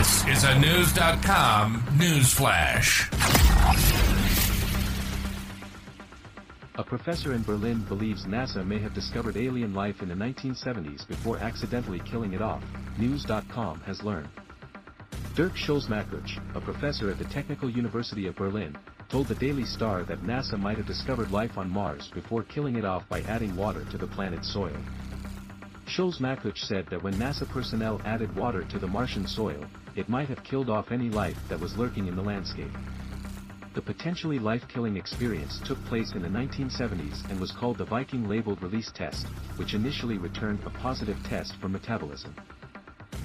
This is a Knewz.com news flash. A professor in Berlin believes NASA may have discovered alien life in the 1970s before accidentally killing it off, Knewz.com has learned. Dirk Schulze-Makuch, a professor at the Technical University of Berlin, told the Daily Star that NASA might have discovered life on Mars before killing it off by adding water to the planet's soil. Schulze-Makuch said that when NASA personnel added water to the Martian soil, it might have killed off any life that was lurking in the landscape. The potentially life-killing experience took place in the 1970s and was called the Viking labeled release test, which initially returned a positive test for metabolism.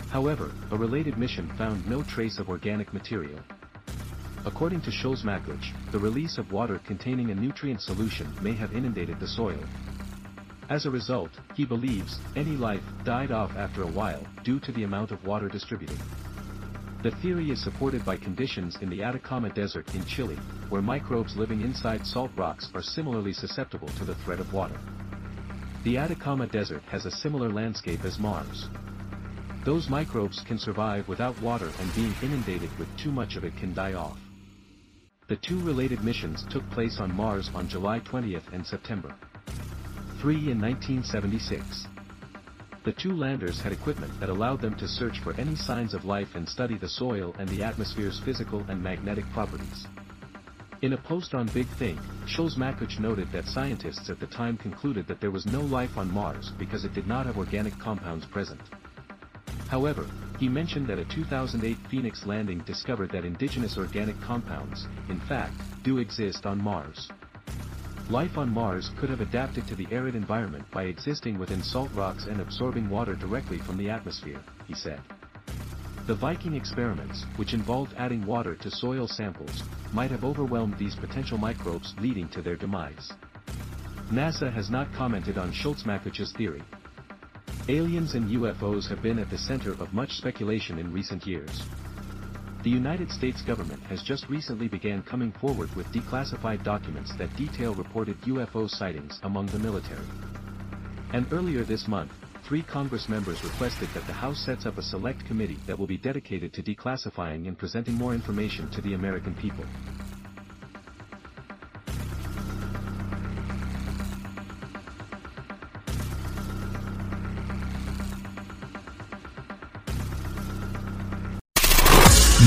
However, a related mission found no trace of organic material. According to Schulze-Makuch, the release of water containing a nutrient solution may have inundated the soil, as a result, he believes, any life died off after a while due to the amount of water distributed. The theory is supported by conditions in the Atacama Desert in Chile, where microbes living inside salt rocks are similarly susceptible to the threat of water. The Atacama Desert has a similar landscape as Mars. Those microbes can survive without water and being inundated with too much of it can die off. The two related missions took place on Mars on July 20th and September. 3 in 1976. The two landers had equipment that allowed them to search for any signs of life and study the soil and the atmosphere's physical and magnetic properties. In a post on Big Think, Schulze-Makuch noted that scientists at the time concluded that there was no life on Mars because it did not have organic compounds present. However, he mentioned that a 2008 Phoenix landing discovered that indigenous organic compounds, in fact, do exist on Mars. Life on Mars could have adapted to the arid environment by existing within salt rocks and absorbing water directly from the atmosphere, he said. The Viking experiments, which involved adding water to soil samples, might have overwhelmed these potential microbes leading to their demise. NASA has not commented on Schulze-Makuch's theory. Aliens and UFOs have been at the center of much speculation in recent years. The United States government has just recently began coming forward with declassified documents that detail reported UFO sightings among the military. And earlier this month, three Congress members requested that the House sets up a select committee that will be dedicated to declassifying and presenting more information to the American people.